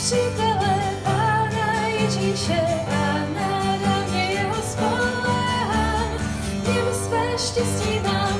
přítele Pána Ježíše a nádherně jeho spolehám, v něm své štěstí mám.